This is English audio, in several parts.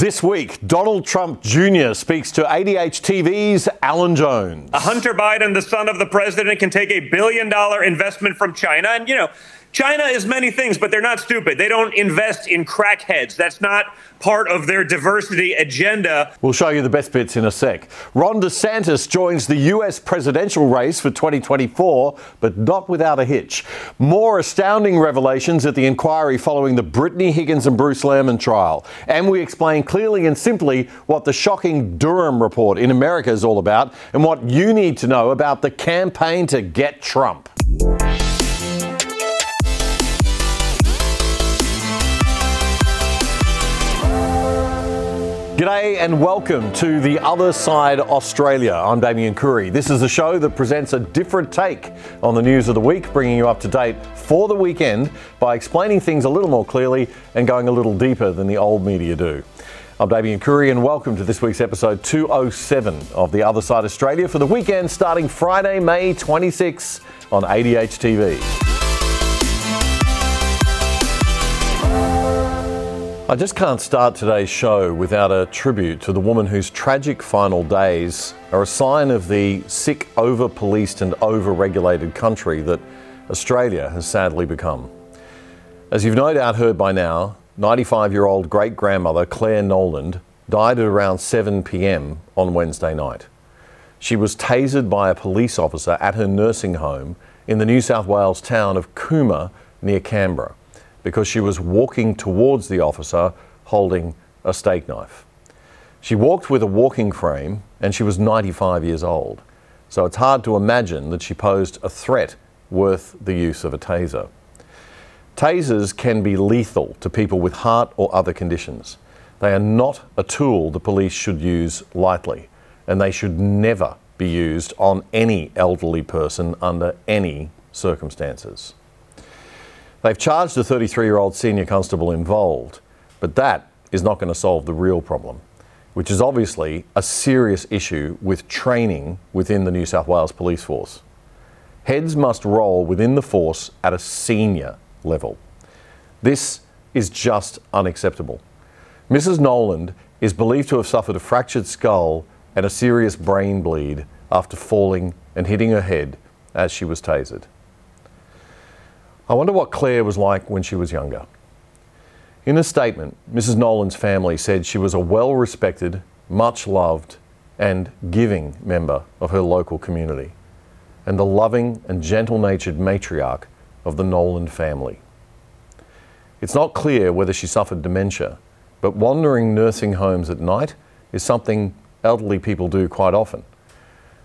This week, Donald Trump Jr. speaks to ADH TV's Alan Jones. Hunter Biden, the son of the president, can take a billion dollar investment from China. And, you know, China is many things, but they're not stupid. They don't invest in crackheads. That's not part of their diversity agenda. We'll show you the best bits in a sec. Ron DeSantis joins the US presidential race for 2024, but not without a hitch. More astounding revelations at the inquiry following the Brittany Higgins and Bruce Lehrmann trial. And we explain clearly and simply what the shocking Durham report in America is all about and what you need to know about the campaign to get Trump. G'day and welcome to The Other Side Australia. I'm Damian Coory. This is a show that presents a different take on the news of the week, bringing you up to date for the weekend by explaining things a little more clearly and going a little deeper than the old media do. I'm Damian Coory and welcome to this week's episode 207 of The Other Side Australia for the weekend starting Friday, May 26 on ADH TV. I just can't start today's show without a tribute to the woman whose tragic final days are a sign of the sick, over policed, and over regulated country that Australia has sadly become. As you've no doubt heard by now, 95 year old great grandmother Clare Nowland died at around 7 pm on Wednesday night. She was tasered by a police officer at her nursing home in the New South Wales town of Cooma near Canberra because she was walking towards the officer holding a steak knife. She walked with a walking frame and she was 95 years old, so it's hard to imagine that she posed a threat worth the use of a taser. Tasers can be lethal to people with heart or other conditions. They are not a tool the police should use lightly, and they should never be used on any elderly person under any circumstances. They've charged the 33 year old senior constable involved, but that is not going to solve the real problem, which is obviously a serious issue with training within the New South Wales Police Force. Heads must roll within the force at a senior level. This is just unacceptable. Mrs. Nowland is believed to have suffered a fractured skull and a serious brain bleed after falling and hitting her head as she was tasered. I wonder what Clare was like when she was younger. In a statement, Mrs. Nowland's family said she was a well respected, much loved, and giving member of her local community, and the loving and gentle natured matriarch of the Nolan family. It's not clear whether she suffered dementia, but wandering nursing homes at night is something elderly people do quite often.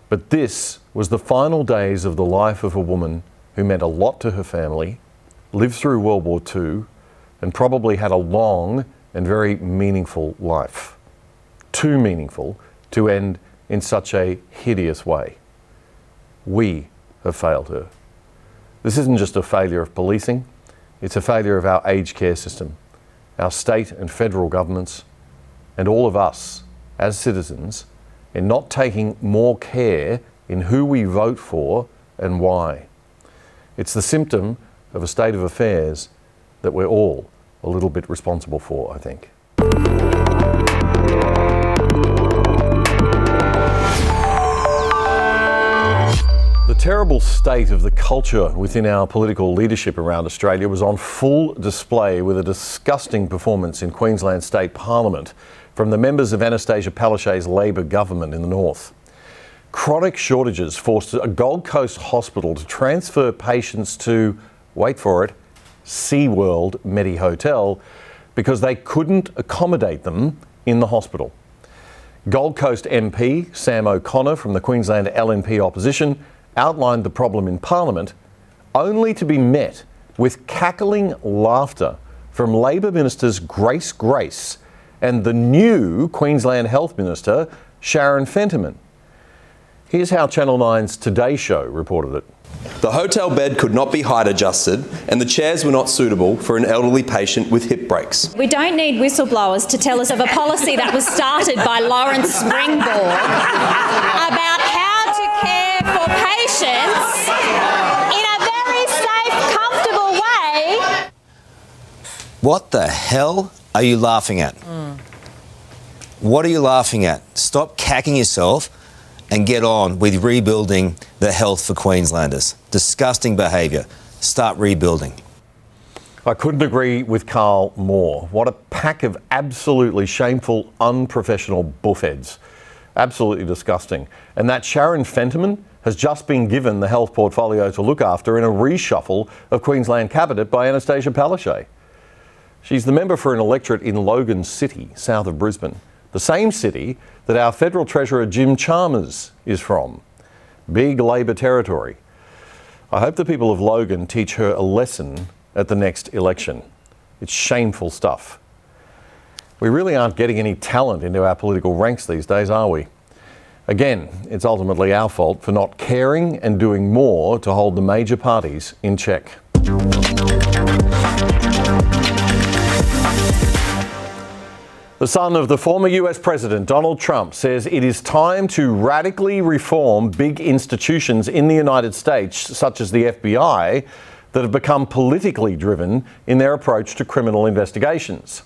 But this was the final days of the life of a woman who meant a lot to her family, lived through World War II, and probably had a long and very meaningful life. Too meaningful to end in such a hideous way. We have failed her. This isn't just a failure of policing, it's a failure of our aged care system, our state and federal governments, and all of us as citizens in not taking more care in who we vote for and why. It's the symptom of a state of affairs that we're all a little bit responsible for, I think. The terrible state of the culture within our political leadership around Australia was on full display with a disgusting performance in Queensland State Parliament from the members of Annastacia Palaszczuk's Labor government in the north. Chronic shortages forced a Gold Coast hospital to transfer patients to, wait for it, SeaWorld Medi Hotel because they couldn't accommodate them in the hospital. Gold Coast MP Sam O'Connor from the Queensland LNP opposition outlined the problem in Parliament only to be met with cackling laughter from Labor ministers Grace Grace and the new Queensland Health Minister Sharon Fentiman. Here's how Channel 9's Today Show reported it. The hotel bed could not be height adjusted, and the chairs were not suitable for an elderly patient with hip breaks. We don't need whistleblowers to tell us of a policy that was started by Lawrence Springborg about how to care for patients in a very safe, comfortable way. What the hell are you laughing at? Mm. What are you laughing at? Stop cacking yourself and get on with rebuilding the health for Queenslanders. Disgusting behaviour. Start rebuilding. I couldn't agree with Carl more. What a pack of absolutely shameful, unprofessional buffheads. Absolutely disgusting. And that Sharon Fentiman has just been given the health portfolio to look after in a reshuffle of Queensland Cabinet by Annastacia Palaszczuk. She's the member for an electorate in Logan City, south of Brisbane, the same city that our federal treasurer Jim Chalmers is from. Big Labor territory. I hope the people of Logan teach her a lesson at the next election. It's shameful stuff. We really aren't getting any talent into our political ranks these days, are we? Again, it's ultimately our fault for not caring and doing more to hold the major parties in check. The son of the former US President Donald Trump says it is time to radically reform big institutions in the United States, such as the FBI, that have become politically driven in their approach to criminal investigations.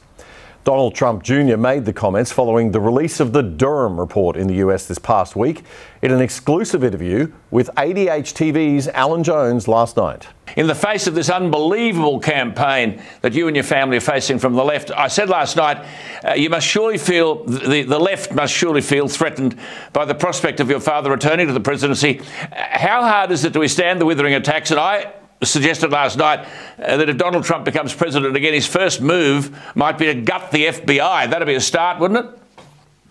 Donald Trump Jr. made the comments following the release of the Durham report in the US this past week in an exclusive interview with ADH TV's Alan Jones last night. In the face of this unbelievable campaign that you and your family are facing from the left, I said last night, uh, you must surely feel, the, the left must surely feel threatened by the prospect of your father returning to the presidency. How hard is it to withstand the withering attacks? And I suggested last night uh, that if Donald Trump becomes president again, his first move might be to gut the FBI. That'd be a start, wouldn't it?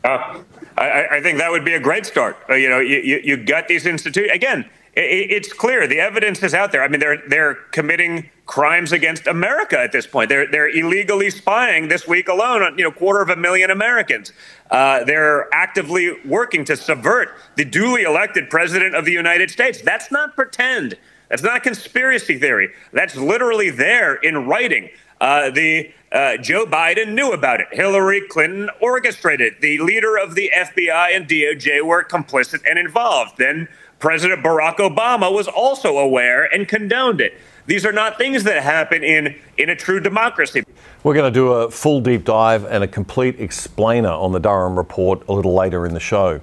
Uh, I, I, think that would be a great start. Uh, you know, you, you, you gut these institutions again. It, it's clear the evidence is out there. I mean, they're they're committing crimes against America at this point. They're they're illegally spying this week alone on you know quarter of a million Americans. Uh, they're actively working to subvert the duly elected president of the United States. That's not pretend. That's not a conspiracy theory. That's literally there in writing. Uh, the uh, Joe Biden knew about it. Hillary Clinton orchestrated. It. The leader of the FBI and DOJ were complicit and involved. Then President Barack Obama was also aware and condoned it. These are not things that happen in, in a true democracy. We're going to do a full deep dive and a complete explainer on the Durham report a little later in the show.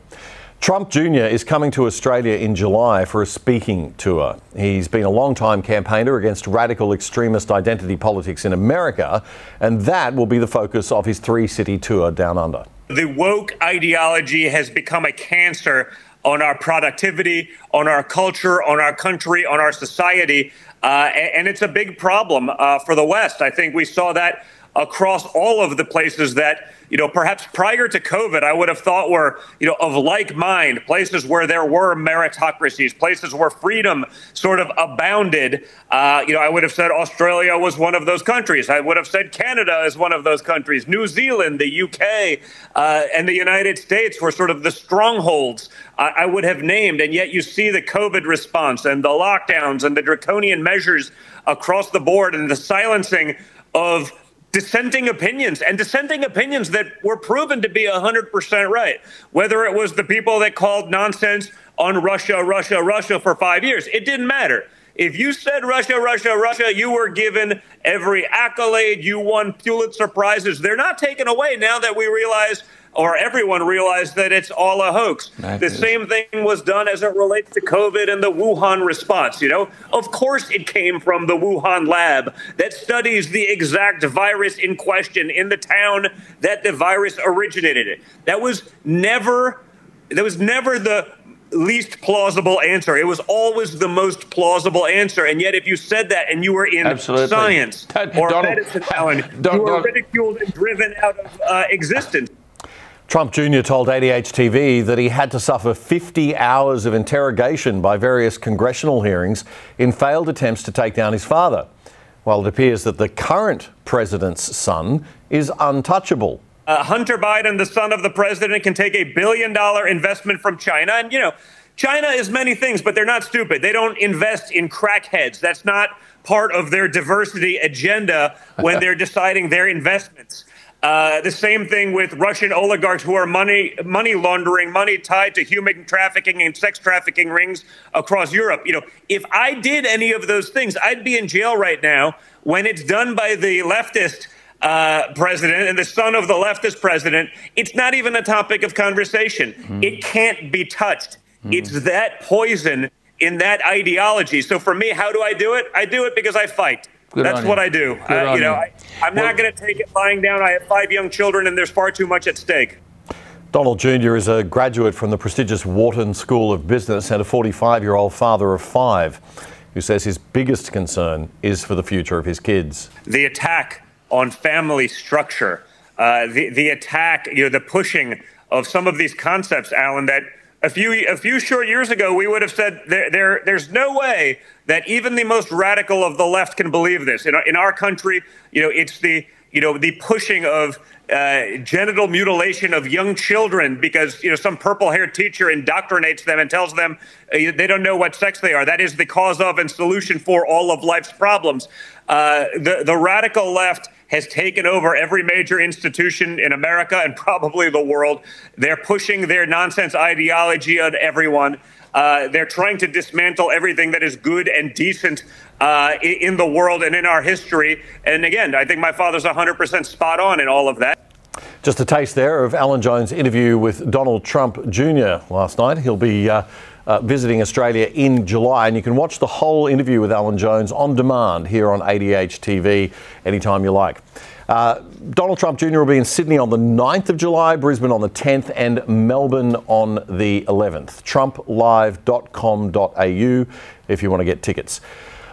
Trump Jr. is coming to Australia in July for a speaking tour. He's been a long-time campaigner against radical extremist identity politics in America, and that will be the focus of his three city tour down under. The woke ideology has become a cancer on our productivity, on our culture, on our country, on our society. Uh, and, it's a big problem uh, for the West. I think we saw that across all of the places that you know, perhaps prior to COVID, I would have thought were, you know, of like mind, places where there were meritocracies, places where freedom sort of abounded. Uh, you know, I would have said Australia was one of those countries. I would have said Canada is one of those countries. New Zealand, the UK, uh, and the United States were sort of the strongholds I, I would have named. And yet you see the COVID response and the lockdowns and the draconian measures across the board and the silencing of dissenting opinions and dissenting opinions that were proven to be 100% right. Whether it was the people that called nonsense on Russia, Russia, Russia for five years, it didn't matter. If you said Russia, Russia, Russia, you were given every accolade. You won Pulitzer Prizes. They're not taken away now that we realize or everyone realized that it's all a hoax. That the is. same thing was done as it relates to COVID and the Wuhan response. You know, of course, it came from the Wuhan lab that studies the exact virus in question in the town that the virus originated. That was never. That was never the least plausible answer. It was always the most plausible answer. And yet, if you said that and you were in Absolutely. science or Donald, medicine, Alan, you were ridiculed and driven out of uh, existence. Trump Jr. told ADH TV that he had to suffer 50 hours of interrogation by various congressional hearings in failed attempts to take down his father, while it appears that the current president's son is untouchable. Uh, Hunter Biden, the son of the president, can take a billion dollar investment from China. And, you know, China is many things, but they're not stupid. They don't invest in crackheads. That's not part of their diversity agenda when they're deciding their investments. Uh, the same thing with Russian oligarchs who are money money laundering, money tied to human trafficking and sex trafficking rings across Europe. You know, if I did any of those things, I'd be in jail right now. When it's done by the leftist uh, president and the son of the leftist president, it's not even a topic of conversation. Mm. It can't be touched. Mm. It's that poison in that ideology. So for me, how do I do it? I do it because I fight. Good That's what you. I do. Uh, you know, you. I, am well, not going to take it lying down. I have five young children, and there's far too much at stake. Donald Jr. is a graduate from the prestigious Wharton School of Business and a 45 year old father of five who says his biggest concern is for the future of his kids. The attack on family structure, uh, the, the attack, you know, the pushing of some of these concepts, Alan, that a few a few short years ago we would have said there, there there's no way that even the most radical of the left can believe this. In our, in our country, you know, it's the you know the pushing of uh, genital mutilation of young children because you know some purple-haired teacher indoctrinates them and tells them uh, they don't know what sex they are. That is the cause of and solution for all of life's problems. Uh, the the radical left has taken over every major institution in America and probably the world. They're pushing their nonsense ideology on everyone. Uh, they're trying to dismantle everything that is good and decent uh, in the world and in our history. And again, I think my father's 100% spot on in all of that. Just a taste there of Alan Jones' interview with Donald Trump Jr. last night. He'll be. Uh, uh, visiting Australia in July. And you can watch the whole interview with Alan Jones on demand here on ADH TV anytime you like. Uh, Donald Trump Jr. will be in Sydney on the 9th of July, Brisbane on the 10th, and Melbourne on the 11th. TrumpLive.com.au if you want to get tickets.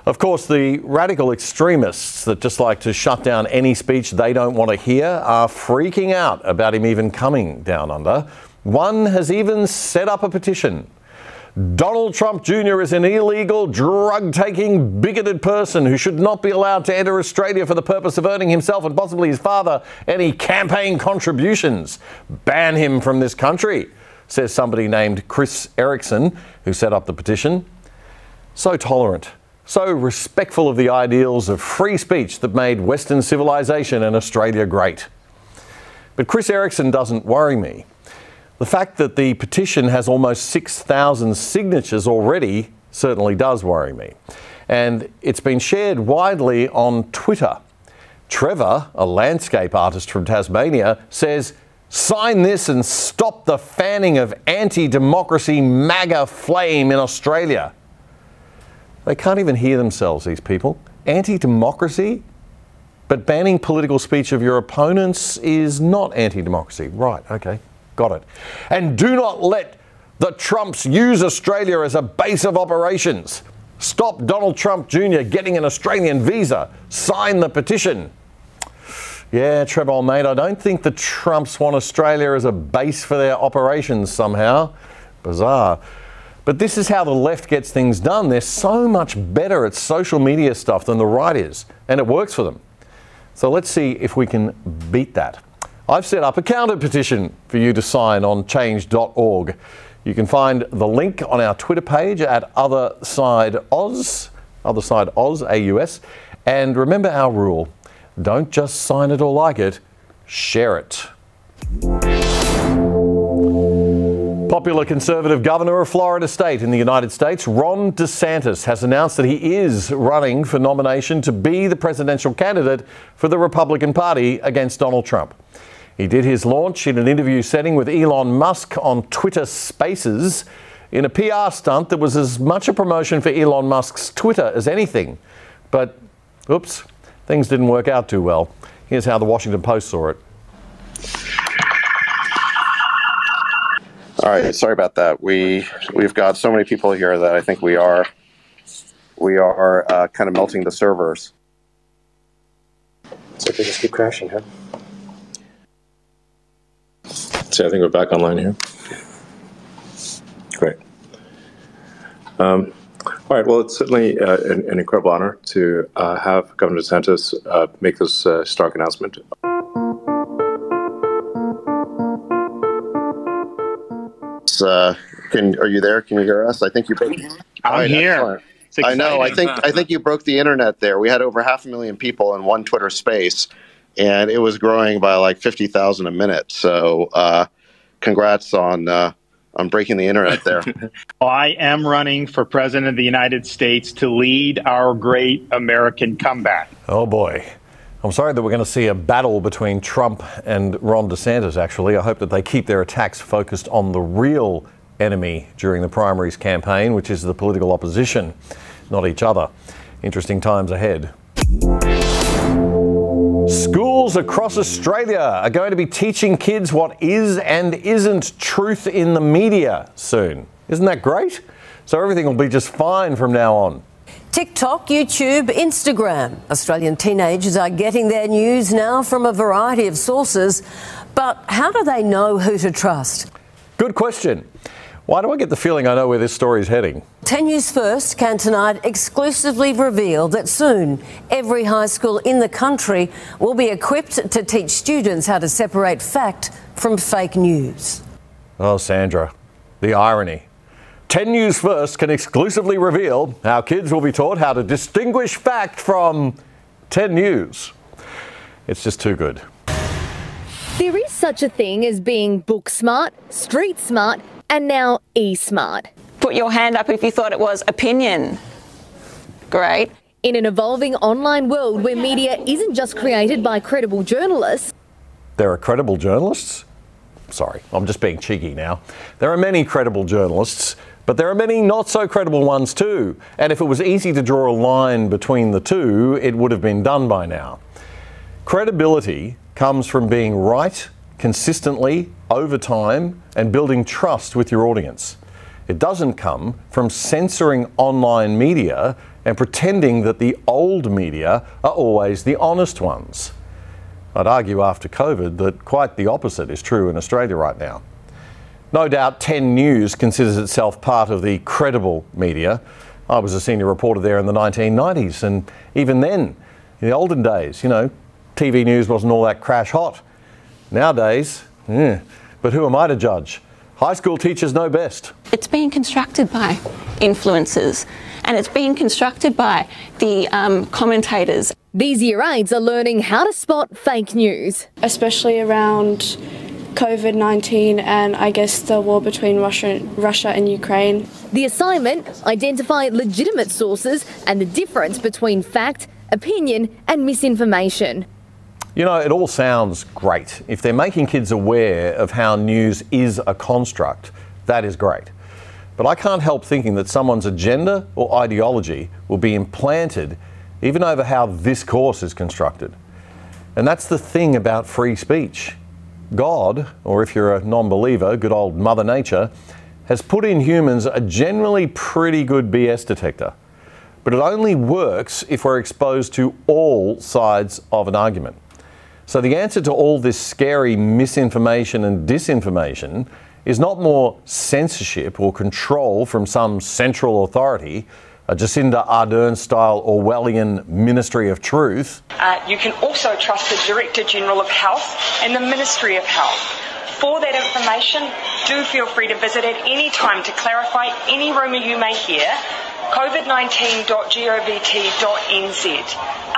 Of course, the radical extremists that just like to shut down any speech they don't want to hear are freaking out about him even coming down under. One has even set up a petition Donald Trump Jr. is an illegal, drug taking, bigoted person who should not be allowed to enter Australia for the purpose of earning himself and possibly his father any campaign contributions. Ban him from this country, says somebody named Chris Erickson, who set up the petition. So tolerant, so respectful of the ideals of free speech that made Western civilization and Australia great. But Chris Erickson doesn't worry me. The fact that the petition has almost 6,000 signatures already certainly does worry me. And it's been shared widely on Twitter. Trevor, a landscape artist from Tasmania, says, Sign this and stop the fanning of anti democracy MAGA flame in Australia. They can't even hear themselves, these people. Anti democracy? But banning political speech of your opponents is not anti democracy. Right, okay. Got it. And do not let the Trumps use Australia as a base of operations. Stop Donald Trump Jr. getting an Australian visa. Sign the petition. Yeah, Trevor, mate, I don't think the Trumps want Australia as a base for their operations somehow. Bizarre. But this is how the left gets things done. They're so much better at social media stuff than the right is, and it works for them. So let's see if we can beat that. I've set up a counter petition for you to sign on change.org. You can find the link on our Twitter page at Other Side Oz, Other Side Oz, AUS. And remember our rule don't just sign it or like it, share it. Popular conservative governor of Florida State in the United States, Ron DeSantis, has announced that he is running for nomination to be the presidential candidate for the Republican Party against Donald Trump. He did his launch in an interview setting with Elon Musk on Twitter Spaces in a PR stunt that was as much a promotion for Elon Musk's Twitter as anything. But, oops, things didn't work out too well. Here's how the Washington Post saw it. All right, sorry about that. We we've got so many people here that I think we are we are uh, kind of melting the servers. So they just keep crashing, huh? See, I think we're back online here. Great. Um, all right. Well, it's certainly uh, an, an, incredible honor to uh, have Governor DeSantis uh, make this uh, stark announcement. Uh, can are you there? Can you hear us? I think you. Broke, I'm right, here. I know. I think I think you broke the internet there. We had over half a million people in one Twitter space and it was growing by like 50,000 a minute. So, uh, congrats on, uh, on breaking the internet there. well, I am running for president of the United States to lead our great American comeback. Oh boy. I'm sorry that we're going to see a battle between Trump and Ron DeSantis, actually. I hope that they keep their attacks focused on the real enemy during the primaries campaign, which is the political opposition, not each other. Interesting times ahead. Schools across Australia are going to be teaching kids what is and isn't truth in the media soon. Isn't that great? So everything will be just fine from now on. TikTok, YouTube, Instagram. Australian teenagers are getting their news now from a variety of sources. But how do they know who to trust? Good question. Why do I get the feeling I know where this story is heading? 10 News First can tonight exclusively reveal that soon every high school in the country will be equipped to teach students how to separate fact from fake news. Oh, Sandra, the irony. 10 News First can exclusively reveal how kids will be taught how to distinguish fact from 10 News. It's just too good. There is such a thing as being book smart, street smart, and now e smart. Put your hand up if you thought it was opinion. Great. In an evolving online world where media isn't just created by credible journalists, There are credible journalists? Sorry, I'm just being cheeky now. There are many credible journalists, but there are many not so credible ones too. And if it was easy to draw a line between the two, it would have been done by now. Credibility comes from being right consistently over time and building trust with your audience. It doesn't come from censoring online media and pretending that the old media are always the honest ones. I'd argue after COVID that quite the opposite is true in Australia right now. No doubt 10 News considers itself part of the credible media. I was a senior reporter there in the 1990s, and even then, in the olden days, you know, TV news wasn't all that crash hot. Nowadays, eh, but who am I to judge? High school teachers know best. It's being constructed by influencers and it's being constructed by the um, commentators. these year aides are learning how to spot fake news. especially around COVID 19 and I guess the war between Russia, Russia and Ukraine. The assignment identify legitimate sources and the difference between fact, opinion, and misinformation. You know, it all sounds great. If they're making kids aware of how news is a construct, that is great. But I can't help thinking that someone's agenda or ideology will be implanted even over how this course is constructed. And that's the thing about free speech. God, or if you're a non believer, good old Mother Nature, has put in humans a generally pretty good BS detector. But it only works if we're exposed to all sides of an argument. So the answer to all this scary misinformation and disinformation is not more censorship or control from some central authority, a Jacinda Ardern style Orwellian Ministry of Truth. Uh, you can also trust the Director General of Health and the Ministry of Health. For that information, do feel free to visit at any time to clarify any rumour you may hear. covid19.govt.nz.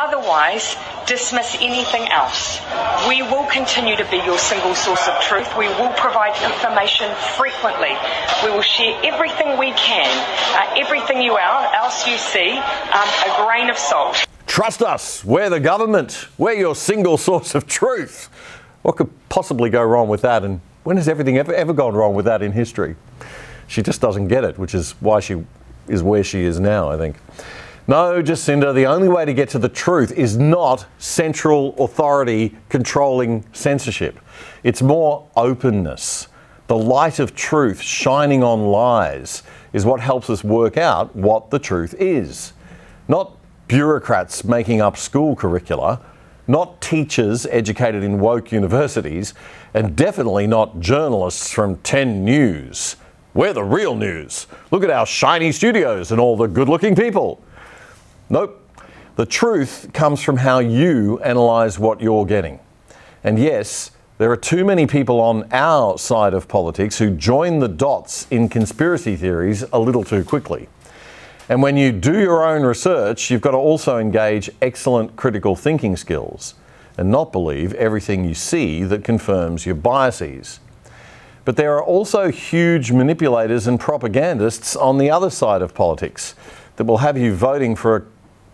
Otherwise, dismiss anything else. We will continue to be your single source of truth. We will provide information frequently. We will share everything we can, uh, everything you are, else you see, um, a grain of salt. Trust us, we're the government, we're your single source of truth. What could possibly go wrong with that? And when has everything ever, ever gone wrong with that in history? She just doesn't get it, which is why she is where she is now, I think. No, Jacinda, the only way to get to the truth is not central authority controlling censorship. It's more openness. The light of truth shining on lies is what helps us work out what the truth is. Not bureaucrats making up school curricula, not teachers educated in woke universities, and definitely not journalists from 10 News. We're the real news. Look at our shiny studios and all the good looking people. Nope. The truth comes from how you analyse what you're getting. And yes, there are too many people on our side of politics who join the dots in conspiracy theories a little too quickly. And when you do your own research, you've got to also engage excellent critical thinking skills and not believe everything you see that confirms your biases. But there are also huge manipulators and propagandists on the other side of politics that will have you voting for a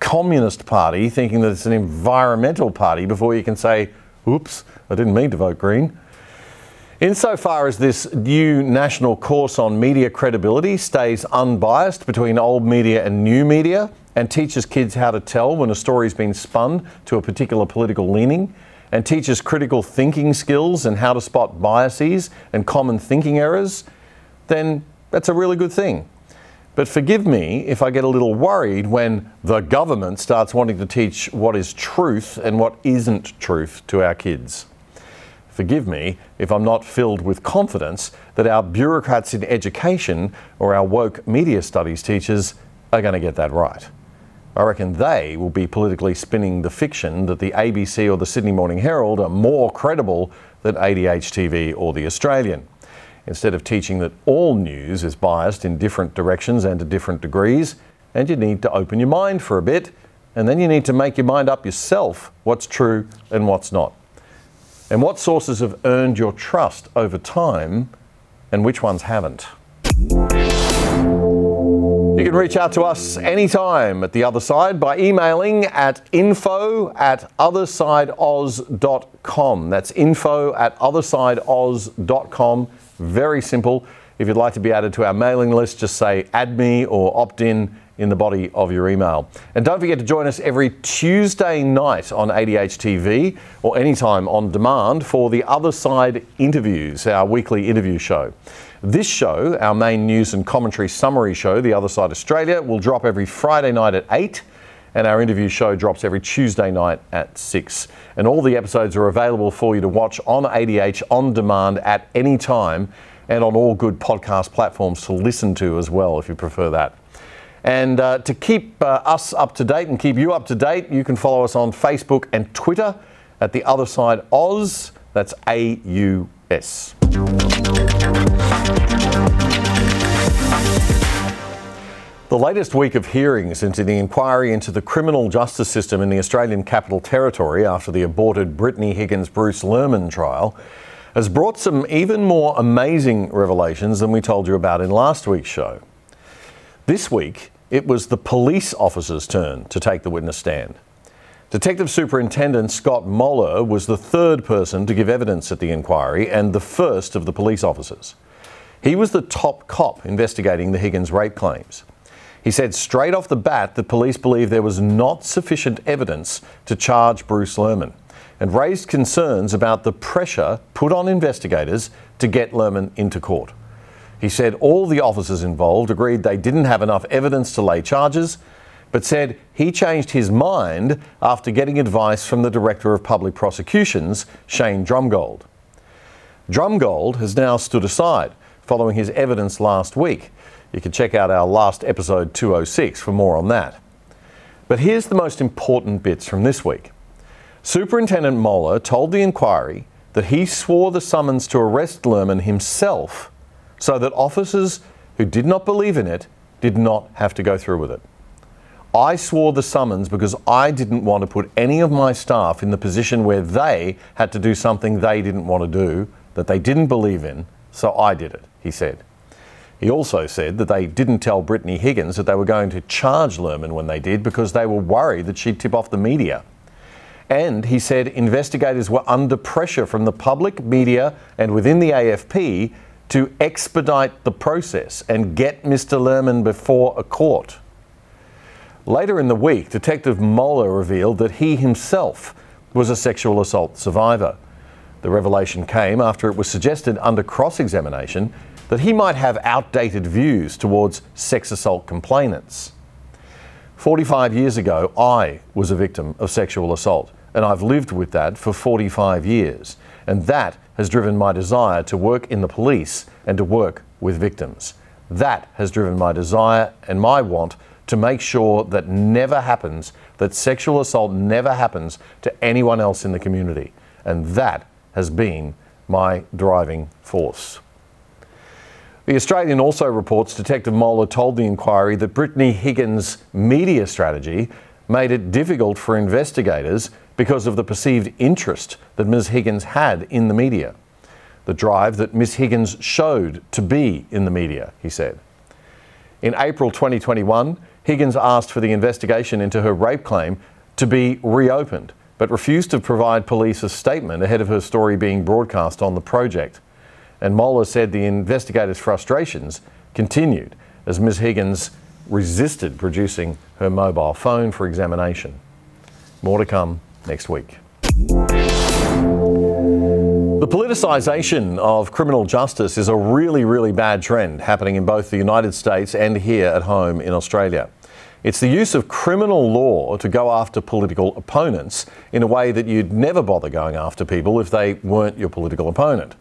communist party thinking that it's an environmental party before you can say, oops, I didn't mean to vote Green. Insofar as this new national course on media credibility stays unbiased between old media and new media and teaches kids how to tell when a story's been spun to a particular political leaning and teaches critical thinking skills and how to spot biases and common thinking errors, then that's a really good thing. But forgive me if I get a little worried when the government starts wanting to teach what is truth and what isn't truth to our kids. Forgive me if I'm not filled with confidence that our bureaucrats in education or our woke media studies teachers are going to get that right. I reckon they will be politically spinning the fiction that the ABC or the Sydney Morning Herald are more credible than ADH TV or The Australian. Instead of teaching that all news is biased in different directions and to different degrees, and you need to open your mind for a bit, and then you need to make your mind up yourself what's true and what's not and what sources have earned your trust over time and which ones haven't. You can reach out to us anytime at the other side by emailing at info at othersideoz.com. That's info at othersideoz.com. Very simple. If you'd like to be added to our mailing list, just say add me or opt in in the body of your email. And don't forget to join us every Tuesday night on ADH TV or anytime on demand for the Other Side Interviews, our weekly interview show. This show, our main news and commentary summary show, The Other Side Australia, will drop every Friday night at 8 and our interview show drops every Tuesday night at 6. And all the episodes are available for you to watch on ADH on demand at any time and on all good podcast platforms to listen to as well if you prefer that. And uh, to keep uh, us up to date and keep you up to date, you can follow us on Facebook and Twitter at the other side Oz. That's A U S. The latest week of hearings into the inquiry into the criminal justice system in the Australian Capital Territory after the aborted Brittany Higgins Bruce Lehrmann trial has brought some even more amazing revelations than we told you about in last week's show. This week, it was the police officer's turn to take the witness stand. Detective Superintendent Scott Moller was the third person to give evidence at the inquiry and the first of the police officers. He was the top cop investigating the Higgins rape claims. He said straight off the bat that police believed there was not sufficient evidence to charge Bruce Lehrmann and raised concerns about the pressure put on investigators to get Lehrmann into court. He said all the officers involved agreed they didn't have enough evidence to lay charges, but said he changed his mind after getting advice from the Director of Public Prosecutions, Shane Drumgold. Drumgold has now stood aside following his evidence last week. You can check out our last episode 206 for more on that. But here's the most important bits from this week. Superintendent Moller told the inquiry that he swore the summons to arrest Lehrmann himself so that officers who did not believe in it did not have to go through with it. I swore the summons because I didn't want to put any of my staff in the position where they had to do something they didn't want to do, that they didn't believe in, so I did it, he said. He also said that they didn't tell Brittany Higgins that they were going to charge Lehrmann when they did because they were worried that she'd tip off the media. And he said investigators were under pressure from the public, media, and within the AFP to expedite the process and get Mr. Lehrmann before a court. Later in the week, Detective Moller revealed that he himself was a sexual assault survivor. The revelation came after it was suggested under cross examination that he might have outdated views towards sex assault complainants. 45 years ago, I was a victim of sexual assault, and I've lived with that for 45 years. And that has driven my desire to work in the police and to work with victims. That has driven my desire and my want to make sure that never happens, that sexual assault never happens to anyone else in the community. And that has been my driving force. The Australian also reports Detective Moller told the inquiry that Brittany Higgins' media strategy made it difficult for investigators because of the perceived interest that Ms. Higgins had in the media. The drive that Ms. Higgins showed to be in the media, he said. In April 2021, Higgins asked for the investigation into her rape claim to be reopened, but refused to provide police a statement ahead of her story being broadcast on the project. And Moller said the investigators' frustrations continued as Ms. Higgins resisted producing her mobile phone for examination. More to come next week. The politicisation of criminal justice is a really, really bad trend happening in both the United States and here at home in Australia. It's the use of criminal law to go after political opponents in a way that you'd never bother going after people if they weren't your political opponent.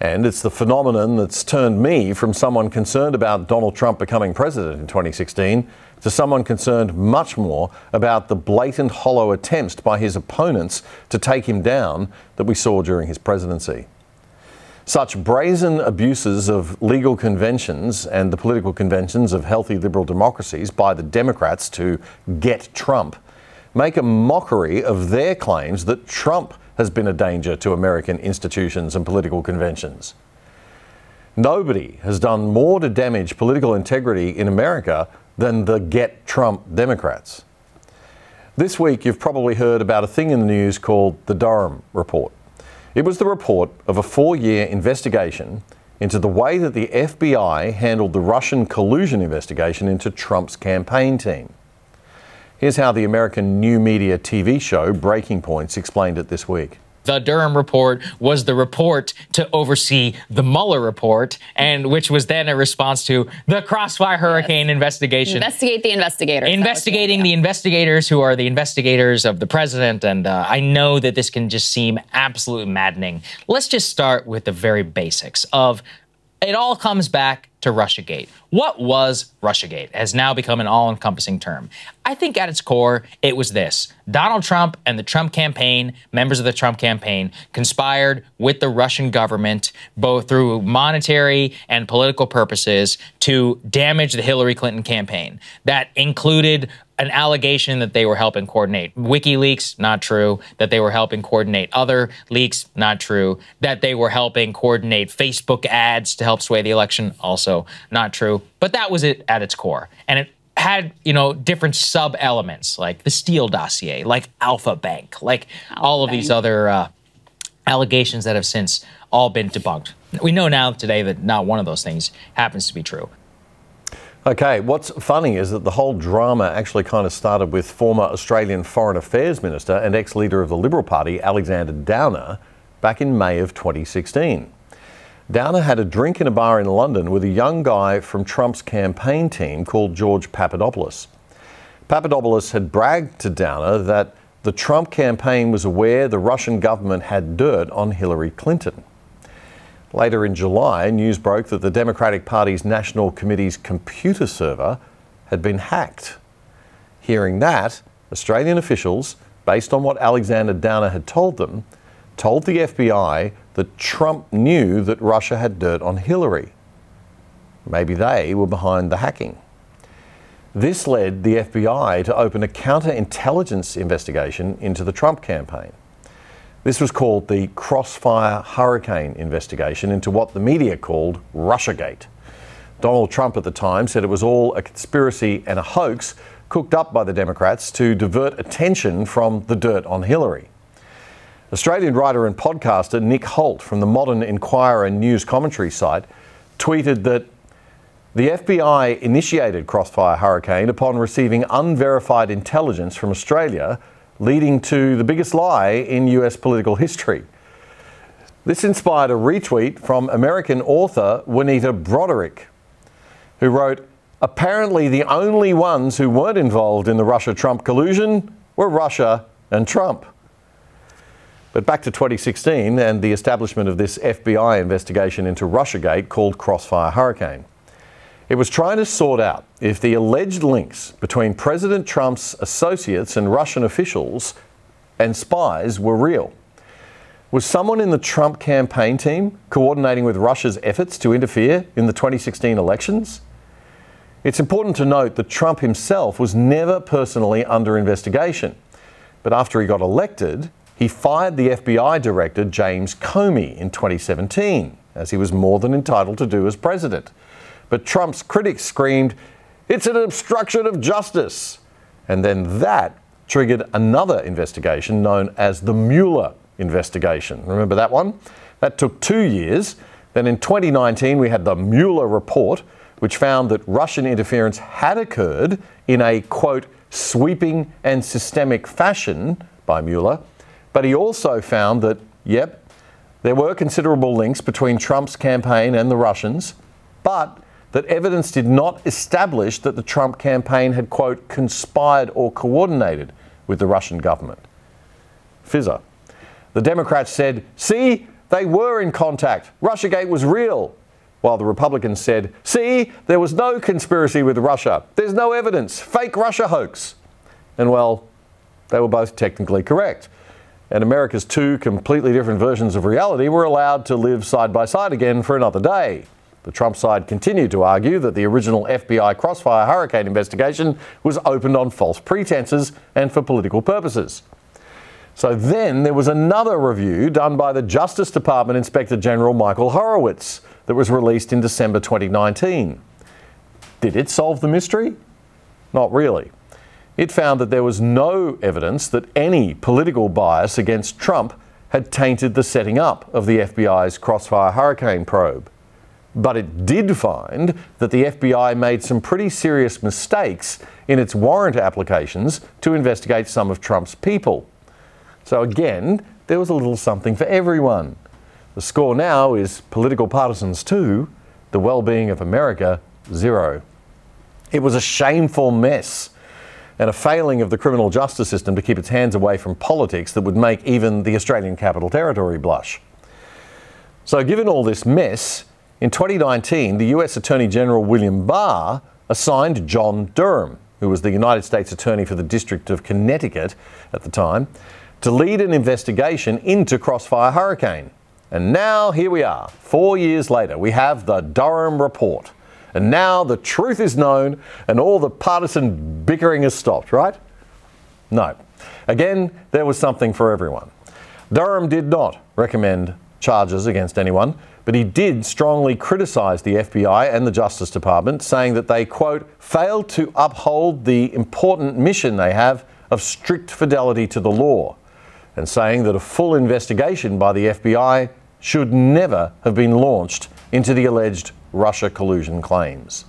And it's the phenomenon that's turned me from someone concerned about Donald Trump becoming president in 2016 to someone concerned much more about the blatant hollow attempts by his opponents to take him down that we saw during his presidency. Such brazen abuses of legal conventions and the political conventions of healthy liberal democracies by the Democrats to get Trump make a mockery of their claims that Trump has been a danger to American institutions and political conventions. Nobody has done more to damage political integrity in America than the Get Trump Democrats. This week, you've probably heard about a thing in the news called the Durham Report. It was the report of a four year investigation into the way that the FBI handled the Russian collusion investigation into Trump's campaign team. Here's how the American new media TV show Breaking Points explained it this week. The Durham report was the report to oversee the Mueller report, and which was then a response to the Crossfire Hurricane yes. investigation. Investigate the investigators. Investigating the investigators who are the investigators of the president. And uh, I know that this can just seem absolutely maddening. Let's just start with the very basics of it all comes back to Russiagate. What was Russiagate has now become an all encompassing term. I think at its core, it was this Donald Trump and the Trump campaign, members of the Trump campaign, conspired with the Russian government, both through monetary and political purposes, to damage the Hillary Clinton campaign. That included an allegation that they were helping coordinate WikiLeaks, not true. That they were helping coordinate other leaks, not true. That they were helping coordinate Facebook ads to help sway the election, also not true. But that was it at its core. And it had, you know, different sub elements like the Steele dossier, like Alfa Bank, like Alpha all of Bank. these other uh, allegations that have since all been debunked. We know now today that not one of those things happens to be true. Okay, what's funny is that the whole drama actually kind of started with former Australian Foreign Affairs Minister and ex leader of the Liberal Party, Alexander Downer, back in May of 2016. Downer had a drink in a bar in London with a young guy from Trump's campaign team called George Papadopoulos. Papadopoulos had bragged to Downer that the Trump campaign was aware the Russian government had dirt on Hillary Clinton. Later in July, news broke that the Democratic Party's National Committee's computer server had been hacked. Hearing that, Australian officials, based on what Alexander Downer had told them, told the FBI that Trump knew that Russia had dirt on Hillary. Maybe they were behind the hacking. This led the FBI to open a counterintelligence investigation into the Trump campaign. This was called the Crossfire Hurricane investigation into what the media called Russiagate. Donald Trump at the time said it was all a conspiracy and a hoax cooked up by the Democrats to divert attention from the dirt on Hillary. Australian writer and podcaster Nick Holt from the Modern Inquirer news commentary site tweeted that the FBI initiated Crossfire Hurricane upon receiving unverified intelligence from Australia leading to the biggest lie in US political history. This inspired a retweet from American author Juanita Broaddrick, who wrote, Apparently, the only ones who weren't involved in the Russia Trump collusion were Russia and Trump. But back to 2016 and the establishment of this FBI investigation into Russiagate called Crossfire Hurricane. It was trying to sort out if the alleged links between President Trump's associates and Russian officials and spies were real. Was someone in the Trump campaign team coordinating with Russia's efforts to interfere in the 2016 elections? It's important to note that Trump himself was never personally under investigation. But after he got elected, he fired the FBI director James Comey in 2017, as he was more than entitled to do as president. But Trump's critics screamed It's an obstruction of justice. And then that triggered another investigation known as the Mueller investigation. Remember that one? That took two years. Then in 2019, we had the Mueller report, which found that Russian interference had occurred in a quote, sweeping and systemic fashion by Mueller. But he also found that, yep, there were considerable links between Trump's campaign and the Russians, but that evidence did not establish that the Trump campaign had, quote, conspired or coordinated with the Russian government. Fizzer. The Democrats said, see, they were in contact. Russiagate was real. While the Republicans said, see, there was no conspiracy with Russia. There's no evidence. Fake Russia hoax. And well, they were both technically correct. And America's two completely different versions of reality were allowed to live side by side again for another day. The Trump side continued to argue that the original FBI Crossfire Hurricane investigation was opened on false pretenses and for political purposes. So then there was another review done by the Justice Department Inspector General Michael Horowitz that was released in December 2019. Did it solve the mystery? Not really. It found that there was no evidence that any political bias against Trump had tainted the setting up of the FBI's Crossfire Hurricane probe. But it did find that the FBI made some pretty serious mistakes in its warrant applications to investigate some of Trump's people. So again, there was a little something for everyone. The score now is political partisans two, the well being of America zero. It was a shameful mess and a failing of the criminal justice system to keep its hands away from politics that would make even the Australian Capital Territory blush. So, given all this mess, in 2019, the US Attorney General William Barr assigned John Durham, who was the United States Attorney for the District of Connecticut at the time, to lead an investigation into Crossfire Hurricane. And now here we are, four years later, we have the Durham Report. And now the truth is known and all the partisan bickering has stopped, right? No. Again, there was something for everyone. Durham did not recommend charges against anyone, but he did strongly criticise the FBI and the Justice Department, saying that they, quote, failed to uphold the important mission they have of strict fidelity to the law and saying that a full investigation by the FBI should never have been launched into the alleged Russia collusion claims.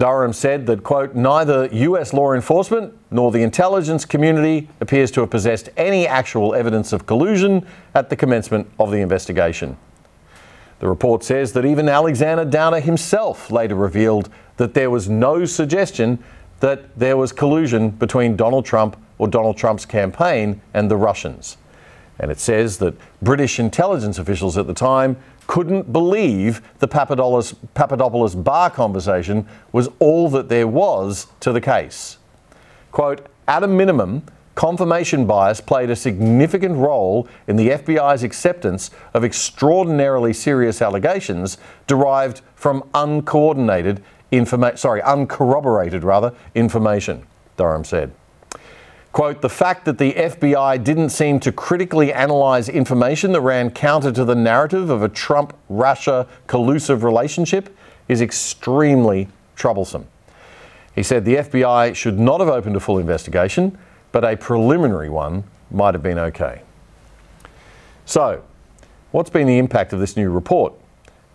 Durham said that, quote, neither US law enforcement nor the intelligence community appears to have possessed any actual evidence of collusion at the commencement of the investigation. The report says that even Alexander Downer himself later revealed that there was no suggestion that there was collusion between Donald Trump or Donald Trump's campaign and the Russians. And it says that British intelligence officials at the time couldn't believe the Papadopoulos, Papadopoulos bar conversation was all that there was to the case. Quote, at a minimum, confirmation bias played a significant role in the FBI's acceptance of extraordinarily serious allegations derived from uncoordinated information, sorry, uncorroborated rather, information, Durham said. Quote, the fact that the FBI didn't seem to critically analyse information that ran counter to the narrative of a Trump Russia collusive relationship is extremely troublesome. He said the FBI should not have opened a full investigation, but a preliminary one might have been okay. So, what's been the impact of this new report?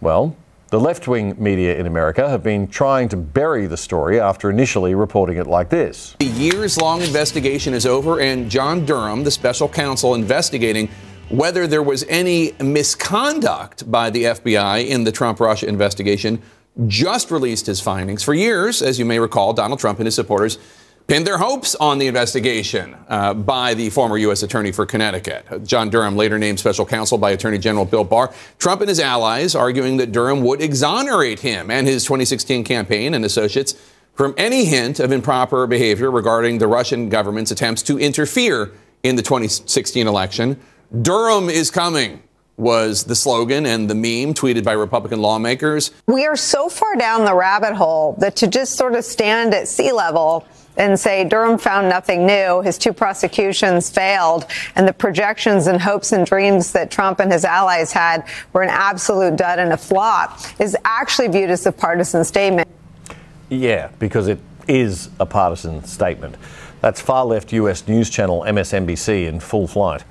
Well, the left wing media in America have been trying to bury the story after initially reporting it like this. The years long investigation is over, and John Durham, the special counsel investigating whether there was any misconduct by the FBI in the Trump Russia investigation, just released his findings. For years, as you may recall, Donald Trump and his supporters pinned their hopes on the investigation uh, by the former U.S. Attorney for Connecticut. John Durham, later named special counsel by Attorney General Bill Barr. Trump and his allies arguing that Durham would exonerate him and his 2016 campaign and associates from any hint of improper behavior regarding the Russian government's attempts to interfere in the 2016 election. Durham is coming was the slogan and the meme tweeted by Republican lawmakers. We are so far down the rabbit hole that to just sort of stand at sea level and say Durham found nothing new. His two prosecutions failed, and the projections and hopes and dreams that Trump and his allies had were an absolute dud and a flop, is actually viewed as a partisan statement. Yeah, because it is a partisan statement. That's far left US news channel MSNBC in full flight.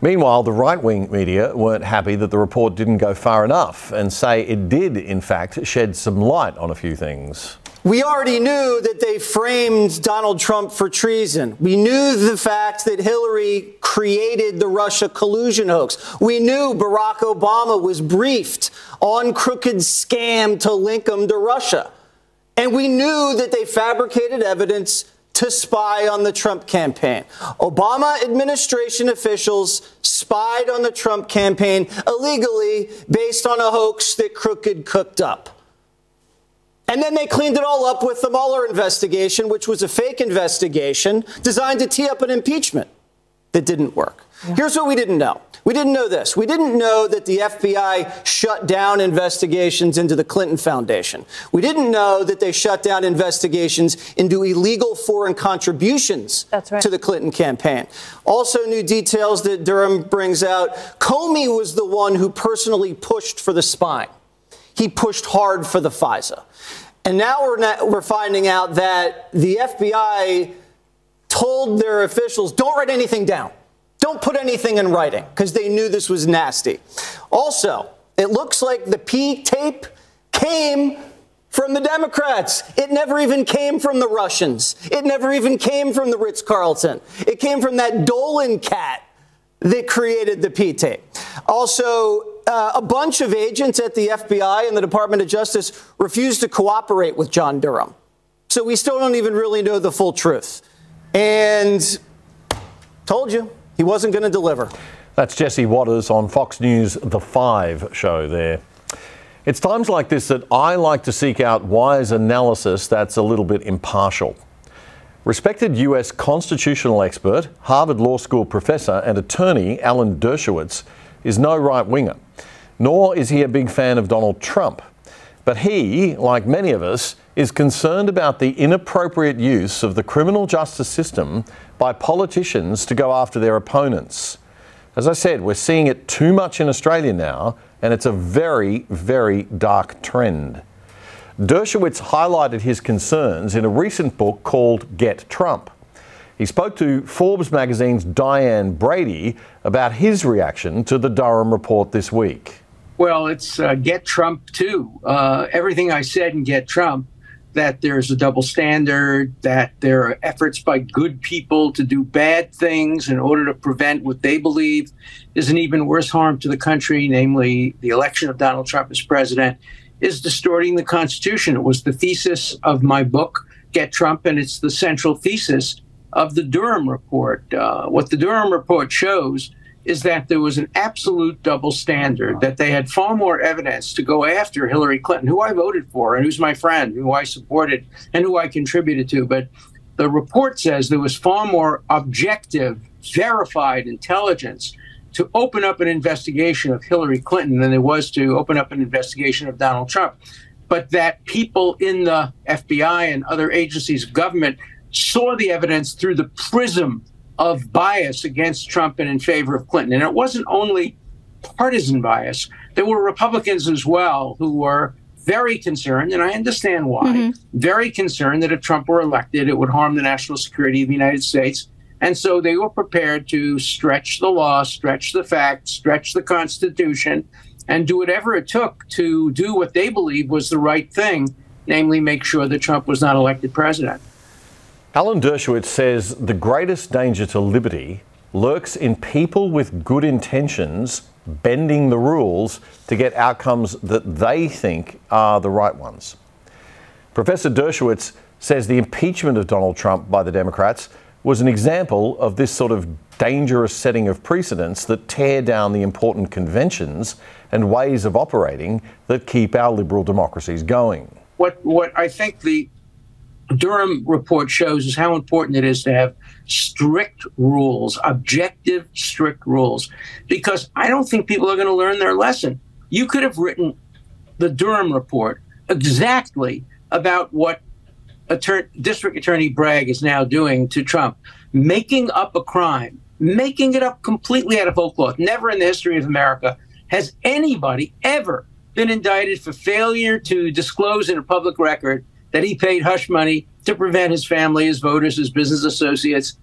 Meanwhile, the right wing media weren't happy that the report didn't go far enough and say it did, in fact, shed some light on a few things. We already knew that they framed Donald Trump for treason. We knew the fact that Hillary created the Russia collusion hoax. We knew Barack Obama was briefed on crooked scam to link him to Russia. And we knew that they fabricated evidence to spy on the Trump campaign. Obama administration officials spied on the Trump campaign illegally based on a hoax that Crooked cooked up. And then they cleaned it all up with the Mueller investigation, which was a fake investigation designed to tee up an impeachment that didn't work. Yeah. Here's what we didn't know. We didn't know this. We didn't know that the FBI shut down investigations into the Clinton Foundation. We didn't know that they shut down investigations into illegal foreign contributions right. to the Clinton campaign. Also, new details that Durham brings out Comey was the one who personally pushed for the spying. He pushed hard for the FISA. And now we're, not, we're finding out that the FBI told their officials don't write anything down. Don't put anything in writing because they knew this was nasty. Also, it looks like the P tape came from the Democrats. It never even came from the Russians. It never even came from the Ritz Carlton. It came from that Dolan cat that created the P tape. Also, uh, a bunch of agents at the FBI and the Department of Justice refused to cooperate with John Durham. So we still don't even really know the full truth. And told you, he wasn't going to deliver. That's Jesse Watters on Fox News The Five show there. It's times like this that I like to seek out wise analysis that's a little bit impartial. Respected US constitutional expert, Harvard Law School professor, and attorney Alan Dershowitz is no right winger, nor is he a big fan of Donald Trump. But he, like many of us, is concerned about the inappropriate use of the criminal justice system by politicians to go after their opponents. As I said, we're seeing it too much in Australia now, and it's a very, very dark trend. Dershowitz highlighted his concerns in a recent book called Get Trump. He spoke to Forbes magazine's Diane Brady about his reaction to the Durham report this week. Well, it's uh, Get Trump, too. Uh, everything I said in Get Trump that there's a double standard, that there are efforts by good people to do bad things in order to prevent what they believe is an even worse harm to the country, namely the election of Donald Trump as president is distorting the Constitution. It was the thesis of my book, Get Trump, and it's the central thesis of the Durham report. Uh, what the Durham report shows is that there was an absolute double standard, that they had far more evidence to go after Hillary Clinton, who I voted for and who's my friend, who I supported and who I contributed to. But the report says there was far more objective, verified intelligence to open up an investigation of Hillary Clinton than there was to open up an investigation of Donald Trump. But that people in the FBI and other agencies of government saw the evidence through the prism of bias against Trump and in favor of Clinton. And it wasn't only partisan bias, there were Republicans as well who were very concerned, and I understand why, mm-hmm. very concerned that if Trump were elected, it would harm the national security of the United States and so they were prepared to stretch the law, stretch the facts, stretch the Constitution, and do whatever it took to do what they believed was the right thing, namely make sure that Trump was not elected president. Alan Dershowitz says the greatest danger to liberty lurks in people with good intentions bending the rules to get outcomes that they think are the right ones. Professor Dershowitz says the impeachment of Donald Trump by the Democrats was an example of this sort of dangerous setting of precedents that tear down the important conventions and ways of operating that keep our liberal democracies going. What, what I think the Durham report shows is how important it is to have strict rules, objective, strict rules, because I don't think people are going to learn their lesson. You could have written the Durham report exactly about what District Attorney Bragg is now doing to Trump, making up a crime, making it up completely out of whole cloth. Never in the history of America has anybody ever been indicted for failure to disclose in a public record that he paid hush money to prevent his family, his voters, his business associates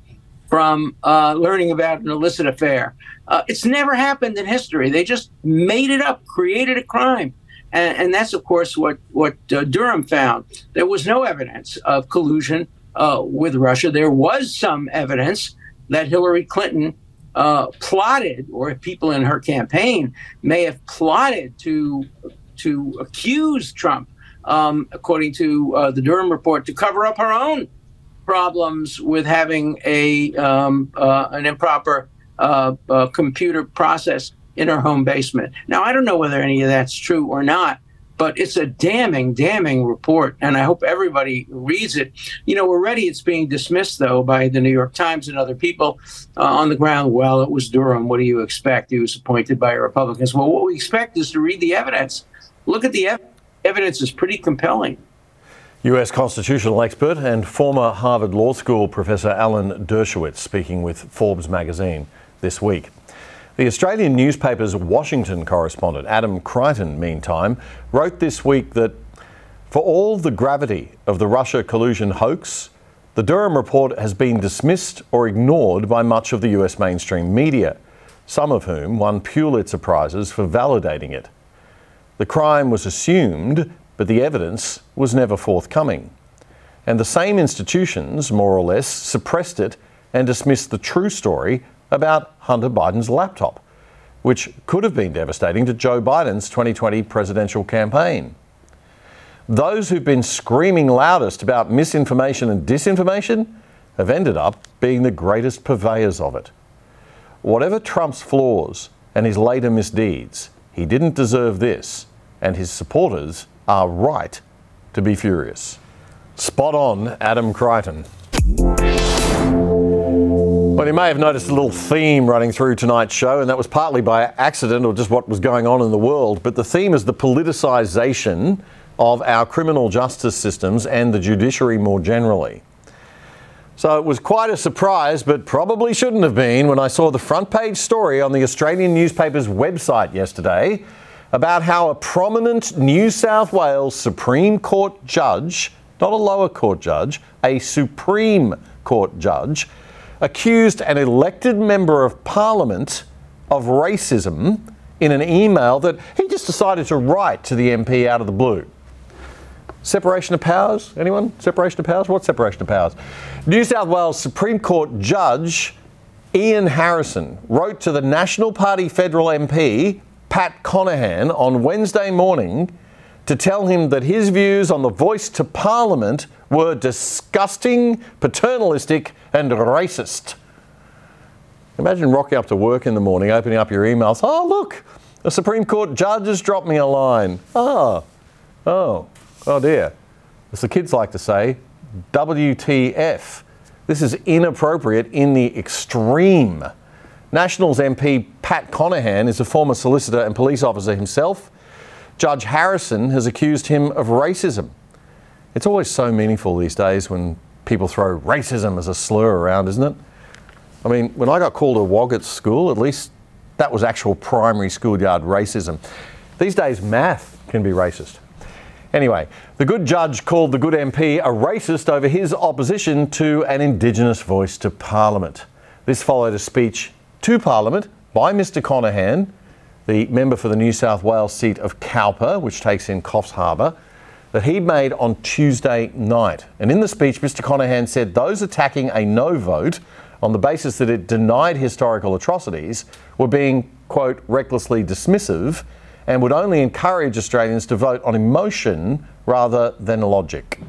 from uh, learning about an illicit affair. Uh, it's never happened in history. They just made it up, created a crime. And, and that's, of course, what, what uh, Durham found. There was no evidence of collusion uh, with Russia. There was some evidence that Hillary Clinton uh, plotted, or people in her campaign may have plotted to to accuse Trump, um, according to uh, the Durham report, to cover up her own problems with having a um, uh, an improper uh, uh, computer process in her home basement. Now, I don't know whether any of that's true or not, but it's a damning, damning report, and I hope everybody reads it. You know, already it's being dismissed, though, by the New York Times and other people uh, on the ground. Well, it was Durham. What do you expect? He was appointed by Republicans. Well, what we expect is to read the evidence. Look at the ev- evidence; is pretty compelling. US constitutional expert and former Harvard Law School professor Alan Dershowitz speaking with Forbes magazine this week. The Australian newspaper's Washington correspondent, Adam Creighton, meantime, wrote this week that for all the gravity of the Russia collusion hoax, the Durham report has been dismissed or ignored by much of the US mainstream media, some of whom won Pulitzer Prizes for validating it. The crime was assumed, but the evidence was never forthcoming. And the same institutions, more or less, suppressed it and dismissed the true story about Hunter Biden's laptop, which could have been devastating to Joe Biden's 2020 presidential campaign. Those who've been screaming loudest about misinformation and disinformation have ended up being the greatest purveyors of it. Whatever Trump's flaws and his later misdeeds, he didn't deserve this, and his supporters are right to be furious. Spot on, Adam Creighton. Well, you may have noticed a little theme running through tonight's show, and that was partly by accident or just what was going on in the world. But the theme is the politicisation of our criminal justice systems and the judiciary more generally. So it was quite a surprise, but probably shouldn't have been, when I saw the front page story on the Australian newspaper's website yesterday about how a prominent New South Wales Supreme Court judge, not a lower court judge, a Supreme Court judge, accused an elected member of parliament of racism in an email that he just decided to write to the MP out of the blue. Separation of powers? Anyone? Separation of powers? What separation of powers? New South Wales Supreme Court Judge Ian Harrison wrote to the National Party federal MP Pat Conaghan on Wednesday morning to tell him that his views on the voice to Parliament were disgusting, paternalistic, and racist. Imagine rocking up to work in the morning, opening up your emails. Oh, look, the Supreme Court judge has dropped me a line. Ah, oh, oh, oh dear. As the kids like to say, WTF. This is inappropriate in the extreme. Nationals MP Pat Conaghan is a former solicitor and police officer himself. Judge Harrison has accused him of racism. It's always so meaningful these days when people throw racism as a slur around, isn't it? I mean, when I got called a wog at school, at least that was actual primary schoolyard racism. These days, math can be racist. Anyway, the good judge called the good MP a racist over his opposition to an Indigenous voice to Parliament. This followed a speech to Parliament by Mr Conaghan, the member for the New South Wales seat of Cowper, which takes in Coffs Harbour, that he made on Tuesday night. And in the speech, Mr Conaghan said those attacking a no vote on the basis that it denied historical atrocities were being, quote, recklessly dismissive and would only encourage Australians to vote on emotion rather than logic.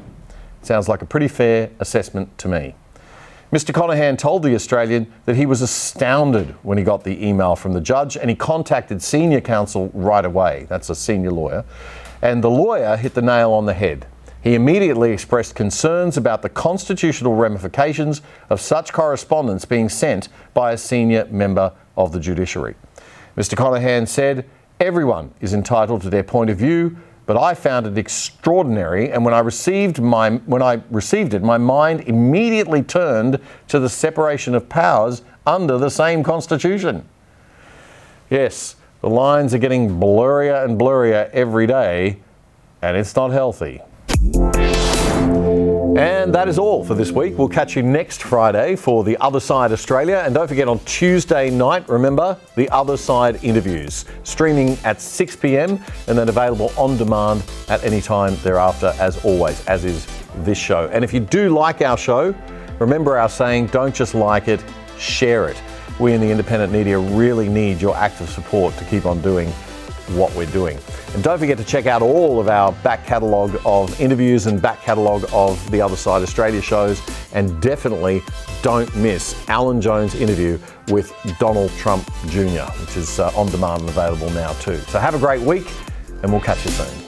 Sounds like a pretty fair assessment to me. Mr. Conaghan told The Australian that he was astounded when he got the email from the judge and he contacted senior counsel right away. That's a senior lawyer. And the lawyer hit the nail on the head. He immediately expressed concerns about the constitutional ramifications of such correspondence being sent by a senior member of the judiciary. Mr. Conaghan said, Everyone is entitled to their point of view, but I found it extraordinary. And when I received my when I received it, my mind immediately turned to the separation of powers under the same constitution. Yes, the lines are getting blurrier and blurrier every day, and it's not healthy. And that is all for this week. We'll catch you next Friday for The Other Side Australia. And don't forget on Tuesday night, remember, The Other Side interviews, streaming at 6 pm and then available on demand at any time thereafter, as always, as is this show. And if you do like our show, remember our saying don't just like it, share it. We in the independent media really need your active support to keep on doing what we're doing. And don't forget to check out all of our back catalogue of interviews and back catalogue of the Other Side Australia shows. And definitely don't miss Alan Jones' interview with Donald Trump Jr., which is uh, on demand and available now too. So have a great week, and we'll catch you soon.